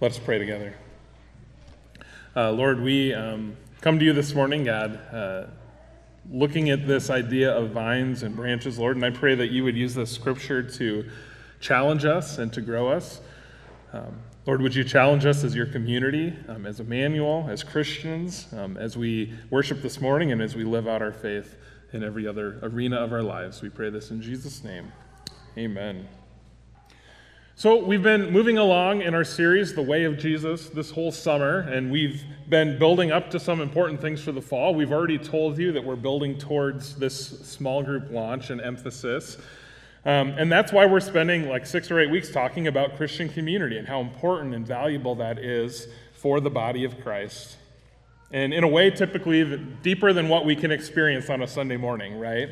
Let us pray together. Uh, Lord, we um, come to you this morning, God, uh, looking at this idea of vines and branches, Lord, and I pray that you would use this scripture to challenge us and to grow us. Um, Lord, would you challenge us as your community, um, as Emmanuel, as Christians, um, as we worship this morning and as we live out our faith in every other arena of our lives? We pray this in Jesus' name. Amen. So, we've been moving along in our series, The Way of Jesus, this whole summer, and we've been building up to some important things for the fall. We've already told you that we're building towards this small group launch and emphasis. Um, and that's why we're spending like six or eight weeks talking about Christian community and how important and valuable that is for the body of Christ. And in a way, typically deeper than what we can experience on a Sunday morning, right?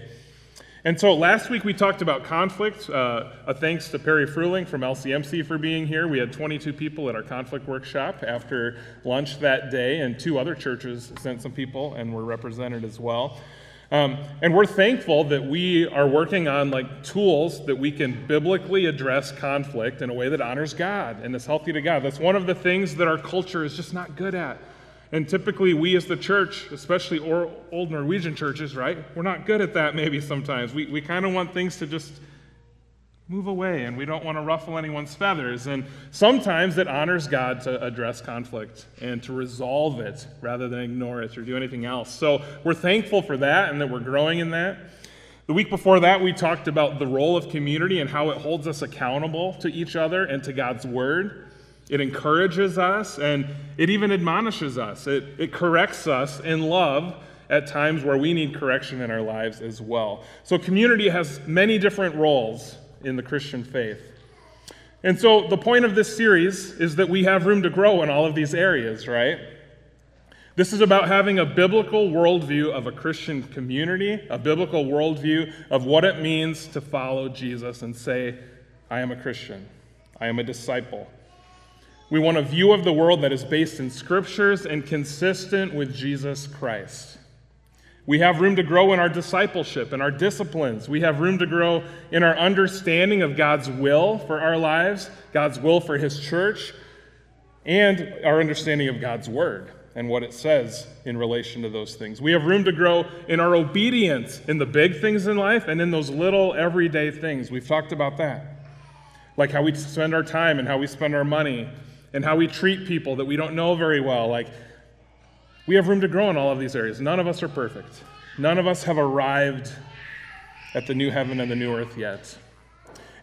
And so last week we talked about conflict. Uh, a thanks to Perry Fruling from LCMC for being here. We had 22 people at our conflict workshop after lunch that day, and two other churches sent some people and were represented as well. Um, and we're thankful that we are working on like tools that we can biblically address conflict in a way that honors God and is healthy to God. That's one of the things that our culture is just not good at. And typically, we as the church, especially old Norwegian churches, right, we're not good at that maybe sometimes. We, we kind of want things to just move away and we don't want to ruffle anyone's feathers. And sometimes it honors God to address conflict and to resolve it rather than ignore it or do anything else. So we're thankful for that and that we're growing in that. The week before that, we talked about the role of community and how it holds us accountable to each other and to God's word. It encourages us and it even admonishes us. It, it corrects us in love at times where we need correction in our lives as well. So, community has many different roles in the Christian faith. And so, the point of this series is that we have room to grow in all of these areas, right? This is about having a biblical worldview of a Christian community, a biblical worldview of what it means to follow Jesus and say, I am a Christian, I am a disciple. We want a view of the world that is based in scriptures and consistent with Jesus Christ. We have room to grow in our discipleship and our disciplines. We have room to grow in our understanding of God's will for our lives, God's will for His church, and our understanding of God's word and what it says in relation to those things. We have room to grow in our obedience in the big things in life and in those little everyday things. We've talked about that. Like how we spend our time and how we spend our money and how we treat people that we don't know very well. Like, we have room to grow in all of these areas. None of us are perfect. None of us have arrived at the new heaven and the new earth yet.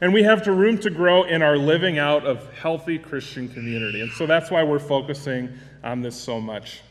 And we have to room to grow in our living out of healthy Christian community. And so that's why we're focusing on this so much.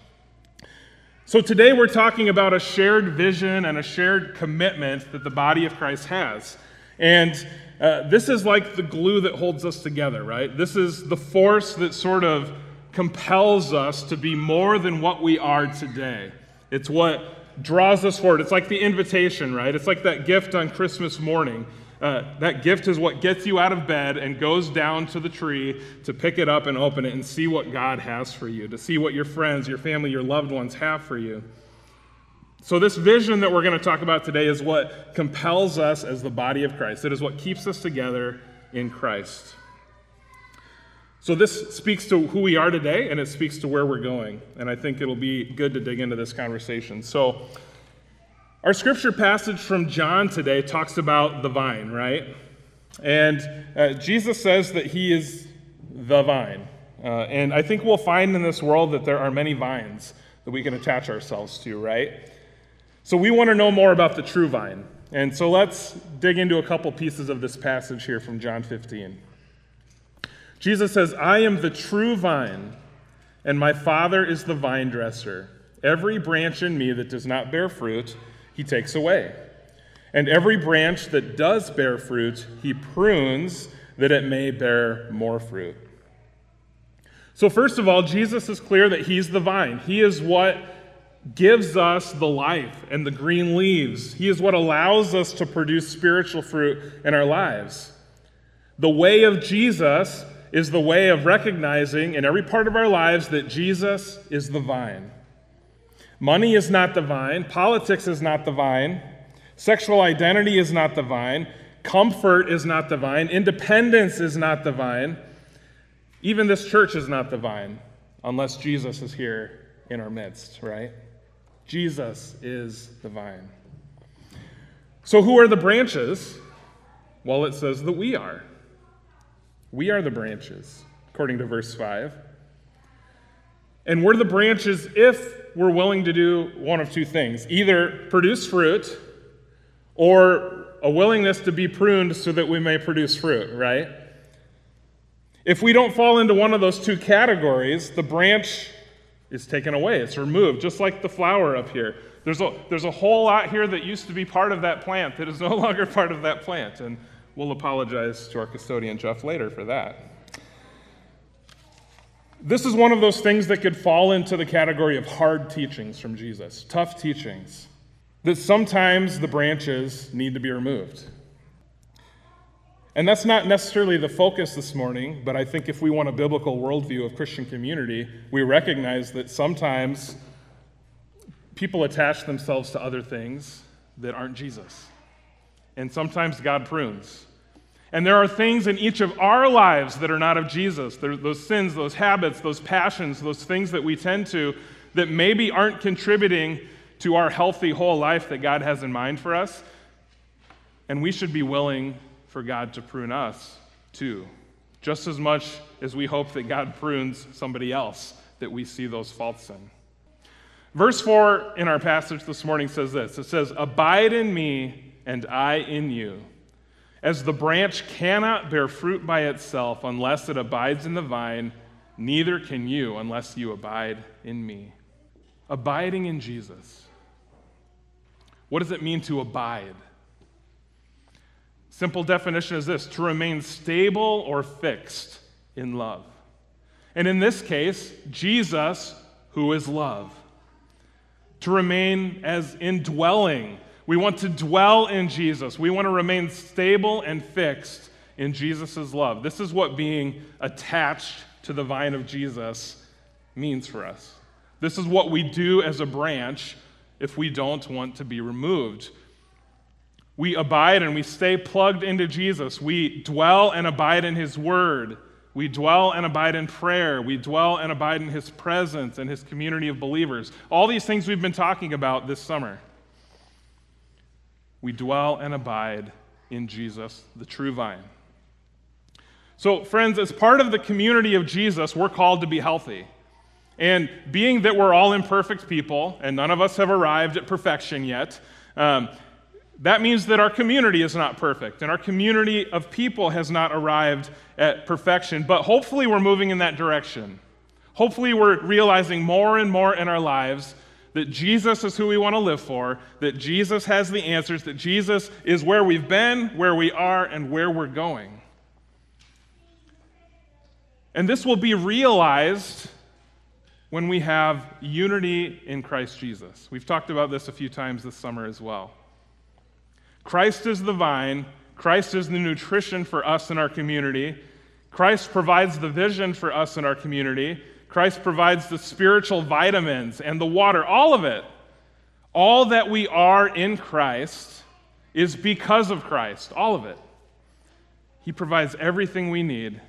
So today we're talking about a shared vision and a shared commitment that the body of Christ has. And uh, this is like the glue that holds us together, right? This is the force that sort of compels us to be more than what we are today. It's what draws us forward. It's like the invitation, right? It's like that gift on Christmas morning. Uh, that gift is what gets you out of bed and goes down to the tree to pick it up and open it and see what God has for you, to see what your friends, your family, your loved ones have for you. So, this vision that we're going to talk about today is what compels us as the body of Christ. It is what keeps us together in Christ. So, this speaks to who we are today and it speaks to where we're going. And I think it'll be good to dig into this conversation. So, our scripture passage from John today talks about the vine, right? And uh, Jesus says that he is the vine. Uh, and I think we'll find in this world that there are many vines that we can attach ourselves to, right? So we want to know more about the true vine. And so let's dig into a couple pieces of this passage here from John 15. Jesus says, I am the true vine, and my Father is the vine dresser. Every branch in me that does not bear fruit, he takes away. And every branch that does bear fruit, he prunes that it may bear more fruit. So, first of all, Jesus is clear that he's the vine. He is what gives us the life and the green leaves. He is what allows us to produce spiritual fruit in our lives. The way of Jesus is the way of recognizing in every part of our lives that Jesus is the vine. Money is not the vine, politics is not the vine, sexual identity is not the vine, comfort is not the vine, independence is not the vine. Even this church is not the vine unless Jesus is here in our midst, right? Jesus is the vine. So, who are the branches? Well, it says that we are. We are the branches, according to verse 5. And we're the branches if we're willing to do one of two things either produce fruit or a willingness to be pruned so that we may produce fruit, right? If we don't fall into one of those two categories, the branch is taken away, it's removed, just like the flower up here. There's a, there's a whole lot here that used to be part of that plant that is no longer part of that plant. And we'll apologize to our custodian, Jeff, later for that. This is one of those things that could fall into the category of hard teachings from Jesus, tough teachings, that sometimes the branches need to be removed. And that's not necessarily the focus this morning, but I think if we want a biblical worldview of Christian community, we recognize that sometimes people attach themselves to other things that aren't Jesus. And sometimes God prunes. And there are things in each of our lives that are not of Jesus. There, those sins, those habits, those passions, those things that we tend to that maybe aren't contributing to our healthy whole life that God has in mind for us. And we should be willing for God to prune us too, just as much as we hope that God prunes somebody else that we see those faults in. Verse 4 in our passage this morning says this it says, Abide in me, and I in you. As the branch cannot bear fruit by itself unless it abides in the vine, neither can you unless you abide in me. Abiding in Jesus. What does it mean to abide? Simple definition is this to remain stable or fixed in love. And in this case, Jesus, who is love. To remain as indwelling we want to dwell in Jesus. We want to remain stable and fixed in Jesus' love. This is what being attached to the vine of Jesus means for us. This is what we do as a branch if we don't want to be removed. We abide and we stay plugged into Jesus. We dwell and abide in His Word. We dwell and abide in prayer. We dwell and abide in His presence and His community of believers. All these things we've been talking about this summer we dwell and abide in Jesus, the true vine. So, friends, as part of the community of Jesus, we're called to be healthy. And being that we're all imperfect people, and none of us have arrived at perfection yet, um, that means that our community is not perfect, and our community of people has not arrived at perfection. But hopefully, we're moving in that direction. Hopefully, we're realizing more and more in our lives that Jesus is who we want to live for, that Jesus has the answers, that Jesus is where we've been, where we are, and where we're going. And this will be realized when we have unity in Christ Jesus. We've talked about this a few times this summer as well. Christ is the vine, Christ is the nutrition for us in our community, Christ provides the vision for us in our community. Christ provides the spiritual vitamins and the water, all of it. All that we are in Christ is because of Christ, all of it. He provides everything we need,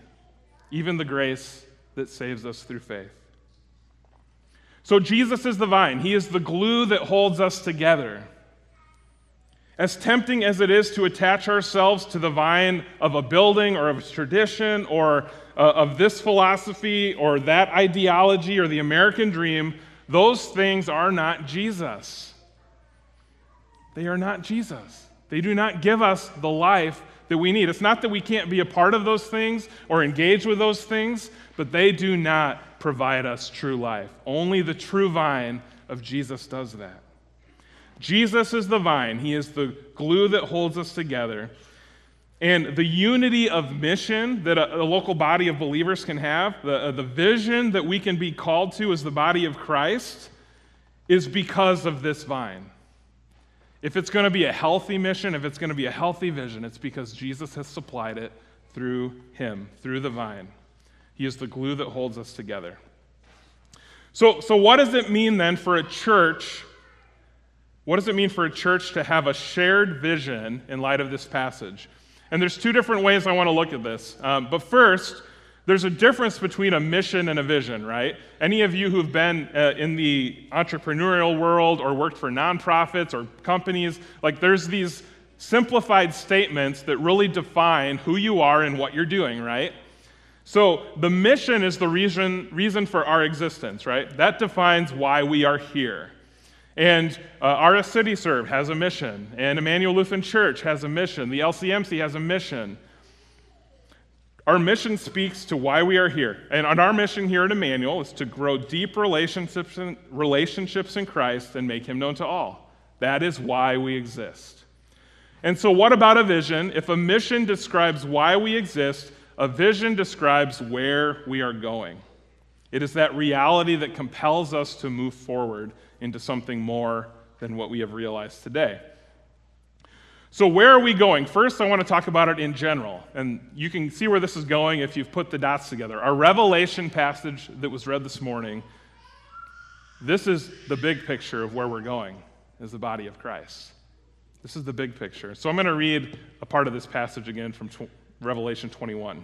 even the grace that saves us through faith. So, Jesus is the vine, He is the glue that holds us together. As tempting as it is to attach ourselves to the vine of a building or of a tradition or uh, of this philosophy or that ideology or the American dream, those things are not Jesus. They are not Jesus. They do not give us the life that we need. It's not that we can't be a part of those things or engage with those things, but they do not provide us true life. Only the true vine of Jesus does that. Jesus is the vine, He is the glue that holds us together. And the unity of mission that a, a local body of believers can have, the, uh, the vision that we can be called to as the body of Christ, is because of this vine. If it's going to be a healthy mission, if it's going to be a healthy vision, it's because Jesus has supplied it through Him, through the vine. He is the glue that holds us together. So, so what does it mean then for a church? What does it mean for a church to have a shared vision in light of this passage? And there's two different ways I want to look at this. Um, but first, There's a difference between a mission and a vision, right? Any of you who've been uh, in the entrepreneurial world or worked for nonprofits or companies, like there's these simplified statements that really define who you are and what you're doing, right? So the mission is the reason, reason for our existence, right? That defines why we are here. And uh, City Serve has a mission, and Emmanuel Lutheran Church has a mission, the LCMC has a mission. Our mission speaks to why we are here. And our mission here at Emmanuel is to grow deep relationships in, relationships in Christ and make him known to all. That is why we exist. And so, what about a vision? If a mission describes why we exist, a vision describes where we are going. It is that reality that compels us to move forward into something more than what we have realized today. So, where are we going? First, I want to talk about it in general. And you can see where this is going if you've put the dots together. Our Revelation passage that was read this morning, this is the big picture of where we're going as the body of Christ. This is the big picture. So, I'm going to read a part of this passage again from Revelation 21.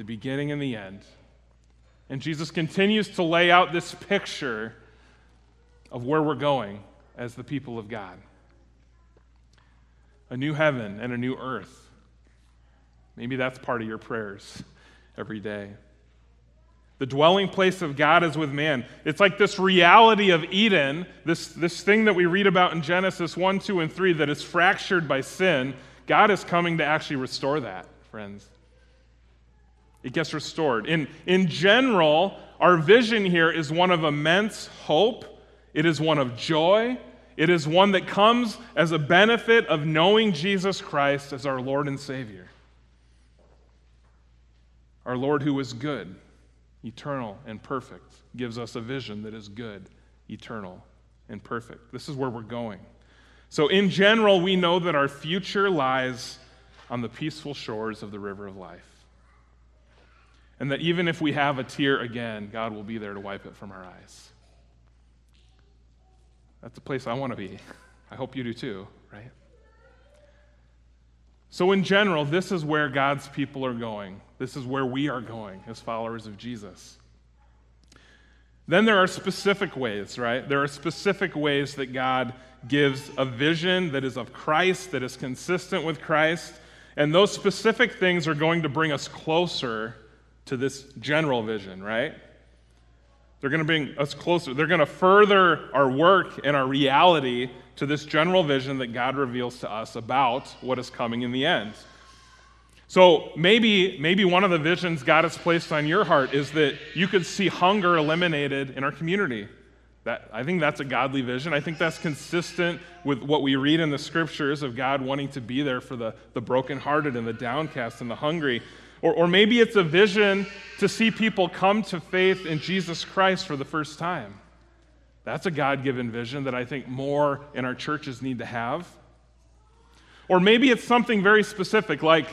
the beginning and the end. And Jesus continues to lay out this picture of where we're going as the people of God a new heaven and a new earth. Maybe that's part of your prayers every day. The dwelling place of God is with man. It's like this reality of Eden, this, this thing that we read about in Genesis 1, 2, and 3 that is fractured by sin. God is coming to actually restore that, friends. It gets restored. In, in general, our vision here is one of immense hope, it is one of joy, it is one that comes as a benefit of knowing Jesus Christ as our Lord and Savior. Our Lord, who is good, eternal, and perfect, gives us a vision that is good, eternal, and perfect. This is where we're going. So, in general, we know that our future lies on the peaceful shores of the river of life. And that even if we have a tear again, God will be there to wipe it from our eyes. That's the place I want to be. I hope you do too, right? So, in general, this is where God's people are going. This is where we are going as followers of Jesus. Then there are specific ways, right? There are specific ways that God gives a vision that is of Christ, that is consistent with Christ. And those specific things are going to bring us closer to this general vision, right? They're going to bring us closer. They're going to further our work and our reality to this general vision that God reveals to us about what is coming in the end. So maybe, maybe one of the visions God has placed on your heart is that you could see hunger eliminated in our community. That, I think that's a godly vision. I think that's consistent with what we read in the scriptures of God wanting to be there for the, the brokenhearted and the downcast and the hungry. Or, or maybe it's a vision to see people come to faith in Jesus Christ for the first time. That's a God given vision that I think more in our churches need to have. Or maybe it's something very specific, like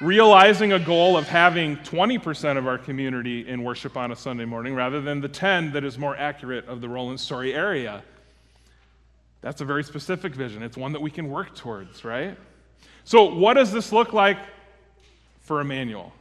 realizing a goal of having 20% of our community in worship on a Sunday morning rather than the 10 that is more accurate of the Roland Story area. That's a very specific vision. It's one that we can work towards, right? So, what does this look like for Emmanuel.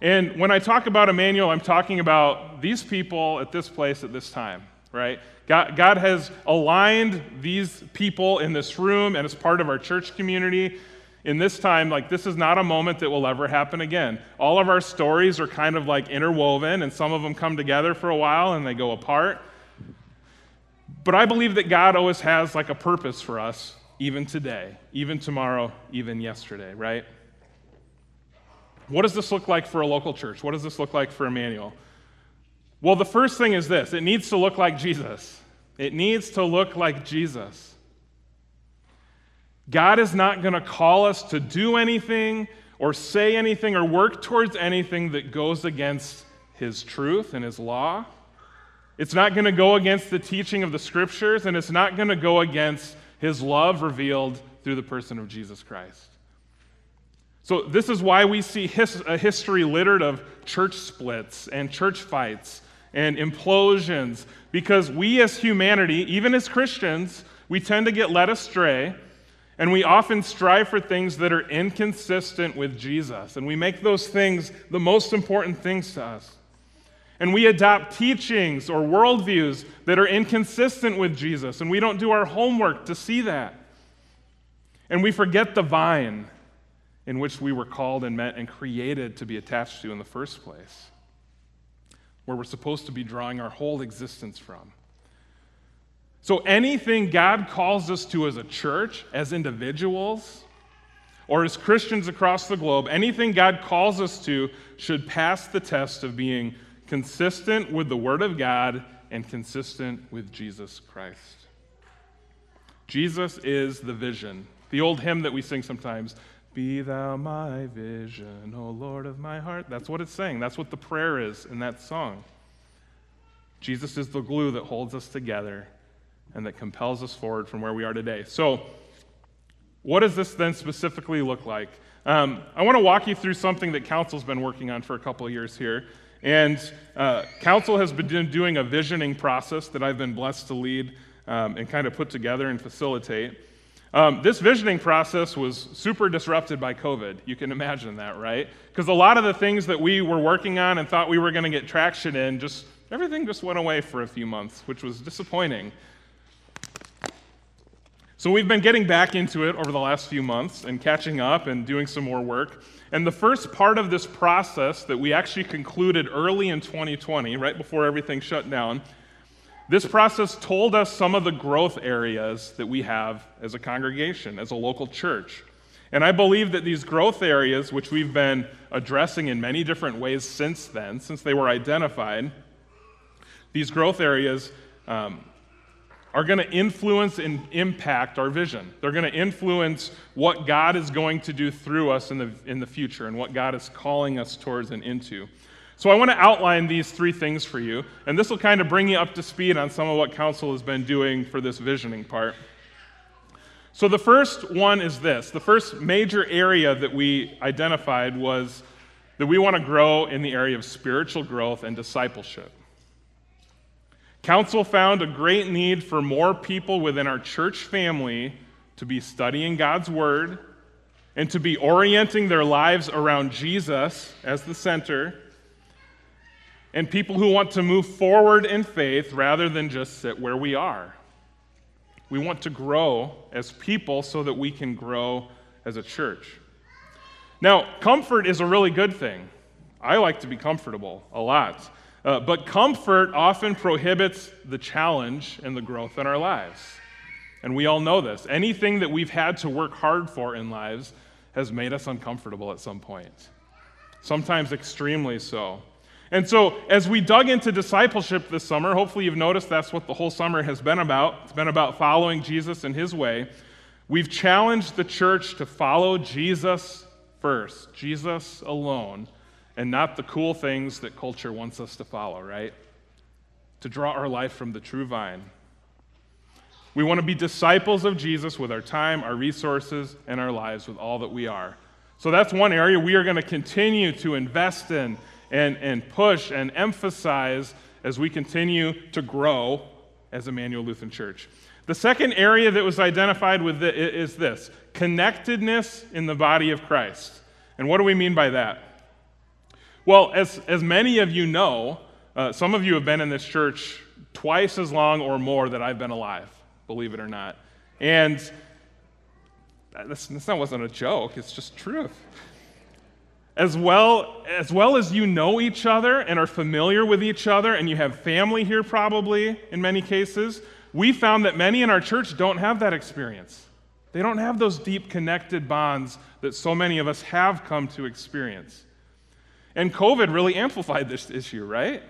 And when I talk about Emmanuel, I'm talking about these people at this place at this time, right? God, God has aligned these people in this room and as part of our church community. In this time, like this is not a moment that will ever happen again. All of our stories are kind of like interwoven, and some of them come together for a while and they go apart. But I believe that God always has like a purpose for us, even today, even tomorrow, even yesterday, right? What does this look like for a local church? What does this look like for Emmanuel? Well, the first thing is this it needs to look like Jesus. It needs to look like Jesus. God is not going to call us to do anything or say anything or work towards anything that goes against His truth and His law. It's not going to go against the teaching of the scriptures, and it's not going to go against His love revealed through the person of Jesus Christ. So, this is why we see his, a history littered of church splits and church fights and implosions, because we as humanity, even as Christians, we tend to get led astray, and we often strive for things that are inconsistent with Jesus, and we make those things the most important things to us. And we adopt teachings or worldviews that are inconsistent with Jesus, and we don't do our homework to see that. And we forget the vine in which we were called and met and created to be attached to in the first place, where we're supposed to be drawing our whole existence from. So, anything God calls us to as a church, as individuals, or as Christians across the globe, anything God calls us to should pass the test of being consistent with the Word of God and consistent with Jesus Christ. Jesus is the vision. The old hymn that we sing sometimes be thou my vision, O Lord of my heart. That's what it's saying. That's what the prayer is in that song. Jesus is the glue that holds us together and that compels us forward from where we are today. So, what does this then specifically look like? Um, I want to walk you through something that Council's been working on for a couple of years here. And uh, Council has been doing a visioning process that I've been blessed to lead um, and kind of put together and facilitate. Um, this visioning process was super disrupted by COVID. You can imagine that, right? Because a lot of the things that we were working on and thought we were going to get traction in, just everything just went away for a few months, which was disappointing. So we've been getting back into it over the last few months and catching up and doing some more work. And the first part of this process that we actually concluded early in 2020, right before everything shut down, this process told us some of the growth areas that we have as a congregation, as a local church. And I believe that these growth areas, which we've been addressing in many different ways since then, since they were identified, these growth areas um, are going to influence and impact our vision. They're going to influence what God is going to do through us in the, in the future and what God is calling us towards and into. So I want to outline these three things for you, and this will kind of bring you up to speed on some of what council has been doing for this visioning part. So the first one is this the first major area that we identified was that we want to grow in the area of spiritual growth and discipleship. Council found a great need for more people within our church family to be studying God's Word and to be orienting their lives around Jesus as the center and people who want to move forward in faith rather than just sit where we are. We want to grow as people so that we can grow as a church. Now, comfort is a really good thing. I like to be comfortable a lot. Uh, but comfort often prohibits the challenge and the growth in our lives. And we all know this. Anything that we've had to work hard for in lives has made us uncomfortable at some point, sometimes extremely so. And so, as we dug into discipleship this summer, hopefully you've noticed that's what the whole summer has been about. It's been about following Jesus in his way. We've challenged the church to follow Jesus first, Jesus alone, and not the cool things that culture wants us to follow, right? To draw our life from the true vine. We want to be disciples of Jesus with our time, our resources, and our lives with all that we are. So that's one area we are going to continue to invest in and, and push and emphasize as we continue to grow as Emmanuel Lutheran Church. The second area that was identified with the, is this connectedness in the body of Christ. And what do we mean by that? Well, as, as many of you know, uh, some of you have been in this church twice as long or more that I've been alive, believe it or not. And This, this wasn't a joke, it's just truth. As well, as well as you know each other and are familiar with each other, and you have family here probably in many cases, we found that many in our church don't have that experience. They don't have those deep connected bonds that so many of us have come to experience. And COVID really amplified this issue, right?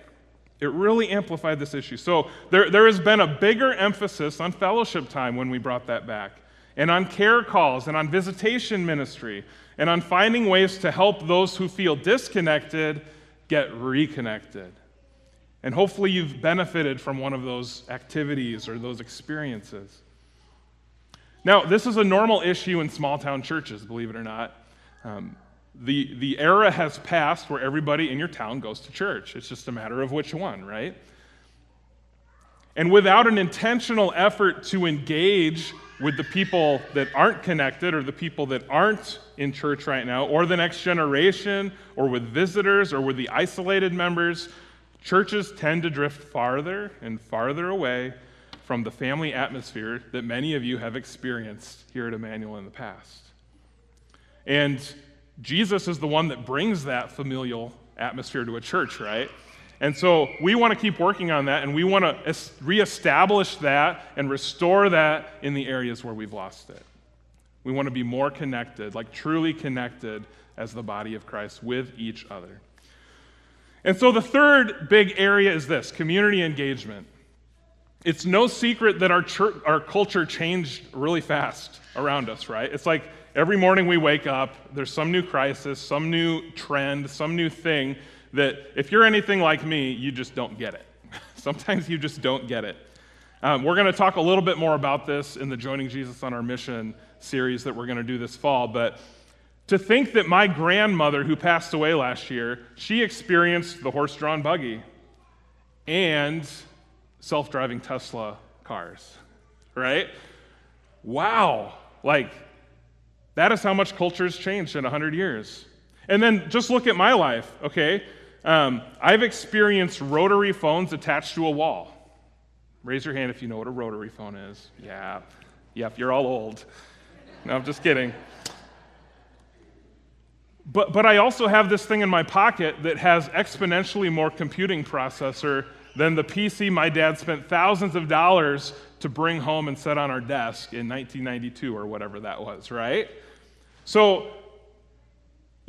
It really amplified this issue. So there, there has been a bigger emphasis on fellowship time when we brought that back, and on care calls, and on visitation ministry, and on finding ways to help those who feel disconnected get reconnected. And hopefully, you've benefited from one of those activities or those experiences. Now, this is a normal issue in small town churches, believe it or not. Um, the, the era has passed where everybody in your town goes to church. It's just a matter of which one, right? And without an intentional effort to engage with the people that aren't connected or the people that aren't in church right now, or the next generation, or with visitors, or with the isolated members, churches tend to drift farther and farther away from the family atmosphere that many of you have experienced here at Emmanuel in the past. And Jesus is the one that brings that familial atmosphere to a church, right? And so we want to keep working on that and we want to reestablish that and restore that in the areas where we've lost it. We want to be more connected, like truly connected as the body of Christ with each other. And so the third big area is this community engagement. It's no secret that our, church, our culture changed really fast around us, right? It's like every morning we wake up, there's some new crisis, some new trend, some new thing that if you're anything like me, you just don't get it. Sometimes you just don't get it. Um, we're going to talk a little bit more about this in the Joining Jesus on Our Mission series that we're going to do this fall, but to think that my grandmother, who passed away last year, she experienced the horse drawn buggy and self driving Tesla cars, right? Wow. Like, that is how much culture has changed in 100 years. And then just look at my life, okay? Um, I've experienced rotary phones attached to a wall. Raise your hand if you know what a rotary phone is. Yeah. Yep, you're all old. No, I'm just kidding. But, but I also have this thing in my pocket that has exponentially more computing processor than the PC my dad spent thousands of dollars to bring home and set on our desk in 1992 or whatever that was, right? So,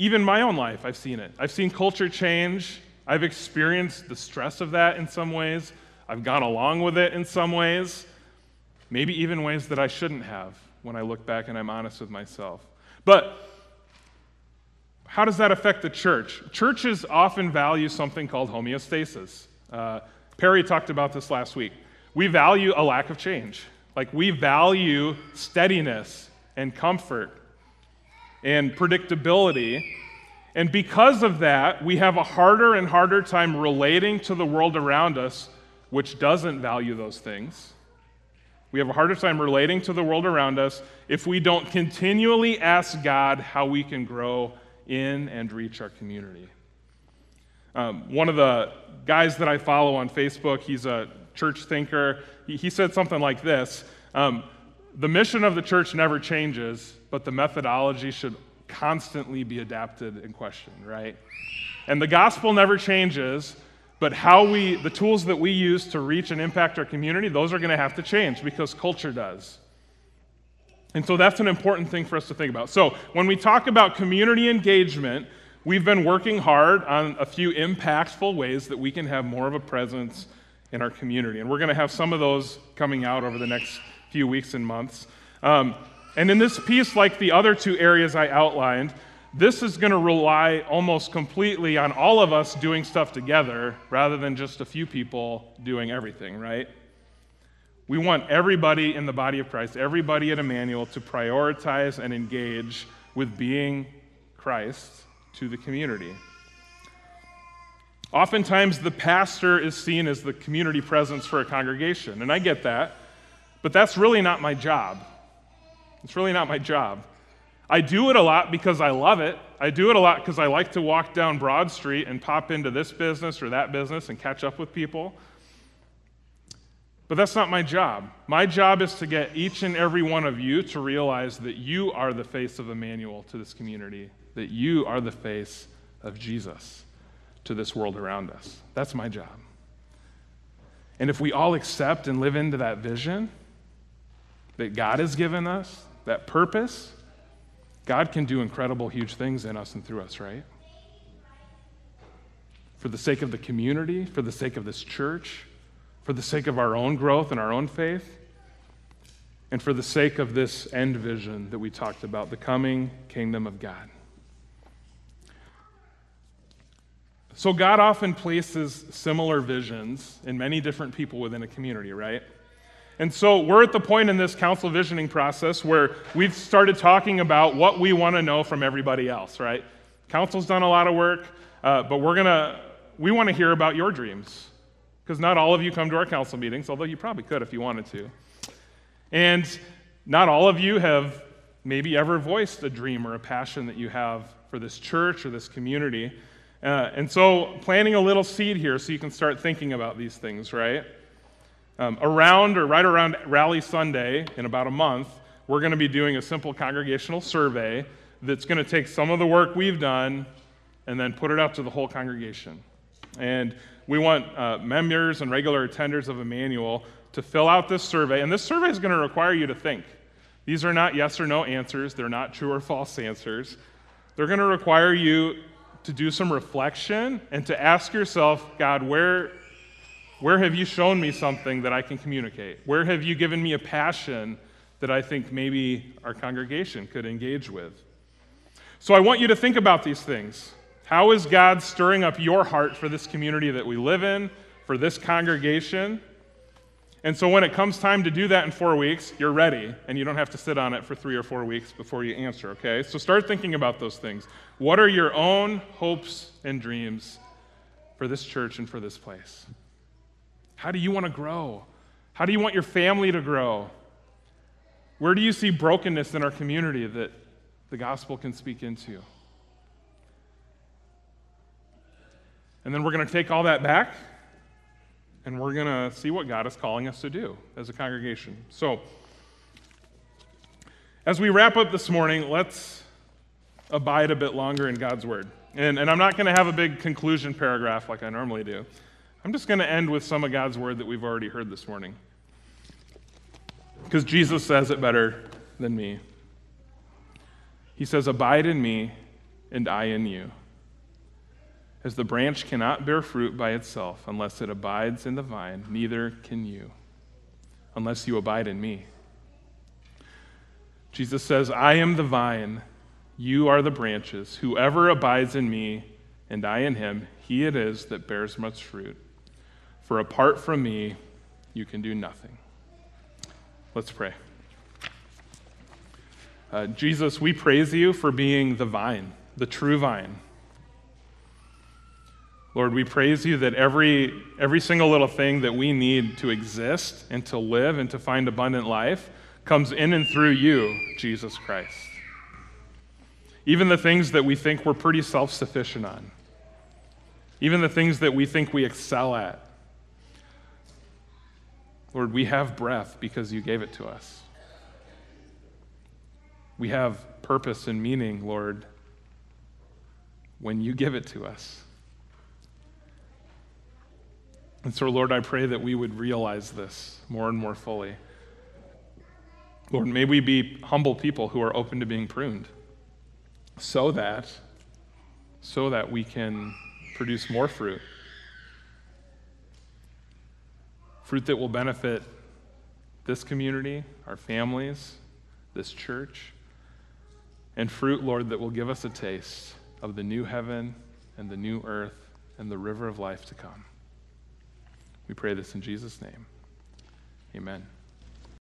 even my own life, I've seen it. I've seen culture change. I've experienced the stress of that in some ways. I've gone along with it in some ways, maybe even ways that I shouldn't have when I look back and I'm honest with myself. But how does that affect the church? Churches often value something called homeostasis. Uh, Perry talked about this last week. We value a lack of change. Like, we value steadiness and comfort and predictability. And because of that, we have a harder and harder time relating to the world around us, which doesn't value those things. We have a harder time relating to the world around us if we don't continually ask God how we can grow in and reach our community. Um, one of the guys that I follow on Facebook, he's a church thinker, he, he said something like this um, The mission of the church never changes, but the methodology should constantly be adapted and questioned, right? And the gospel never changes, but how we, the tools that we use to reach and impact our community, those are going to have to change because culture does. And so that's an important thing for us to think about. So when we talk about community engagement, we've been working hard on a few impactful ways that we can have more of a presence in our community. And we're going to have some of those coming out over the next few weeks and months. Um, and in this piece, like the other two areas I outlined, this is going to rely almost completely on all of us doing stuff together rather than just a few people doing everything, right? We want everybody in the body of Christ, everybody at Emmanuel, to prioritize and engage with being Christ to the community. Oftentimes, the pastor is seen as the community presence for a congregation, and I get that, but that's really not my job. It's really not my job. I do it a lot because I love it. I do it a lot because I like to walk down Broad Street and pop into this business or that business and catch up with people. But that's not my job. My job is to get each and every one of you to realize that you are the face of Emmanuel to this community, that you are the face of Jesus to this world around us. That's my job. And if we all accept and live into that vision that God has given us, that purpose, God can do incredible, huge things in us and through us, right? For the sake of the community, for the sake of this church, for the sake of our own growth and our own faith, and for the sake of this end vision that we talked about, the coming kingdom of God. So, God often places similar visions in many different people within a community, right? And so, we're at the point in this council visioning process where we've started talking about what we want to know from everybody else, right? Council's done a lot of work, uh, but we're going to, we want to hear about your dreams because not all of you come to our council meetings, although you probably could if you wanted to. And not all of you have maybe ever voiced a dream or a passion that you have for this church or this community. Uh, and so, planting a little seed here so you can start thinking about these things, right? Um, around or right around Rally Sunday, in about a month, we're going to be doing a simple congregational survey that's going to take some of the work we've done and then put it out to the whole congregation. And we want uh, members and regular attenders of Emmanuel to fill out this survey. And this survey is going to require you to think. These are not yes or no answers, they're not true or false answers. They're going to require you to do some reflection and to ask yourself, God, where, where have you shown me something that I can communicate? Where have you given me a passion that I think maybe our congregation could engage with? So I want you to think about these things. How is God stirring up your heart for this community that we live in, for this congregation? And so when it comes time to do that in four weeks, you're ready, and you don't have to sit on it for three or four weeks before you answer, okay? So start thinking about those things. What are your own hopes and dreams for this church and for this place? How do you want to grow? How do you want your family to grow? Where do you see brokenness in our community that the gospel can speak into? And then we're going to take all that back and we're going to see what God is calling us to do as a congregation. So, as we wrap up this morning, let's abide a bit longer in God's Word. And, and I'm not going to have a big conclusion paragraph like I normally do. I'm just going to end with some of God's Word that we've already heard this morning. Because Jesus says it better than me. He says, Abide in me, and I in you. As the branch cannot bear fruit by itself unless it abides in the vine, neither can you unless you abide in me. Jesus says, I am the vine, you are the branches. Whoever abides in me and I in him, he it is that bears much fruit. For apart from me, you can do nothing. Let's pray. Uh, Jesus, we praise you for being the vine, the true vine. Lord, we praise you that every, every single little thing that we need to exist and to live and to find abundant life comes in and through you, Jesus Christ. Even the things that we think we're pretty self sufficient on, even the things that we think we excel at. Lord, we have breath because you gave it to us. We have purpose and meaning, Lord, when you give it to us. And so, Lord, I pray that we would realize this more and more fully. Lord, may we be humble people who are open to being pruned so that so that we can produce more fruit. Fruit that will benefit this community, our families, this church, and fruit, Lord, that will give us a taste of the new heaven and the new earth and the river of life to come. We pray this in Jesus' name. Amen.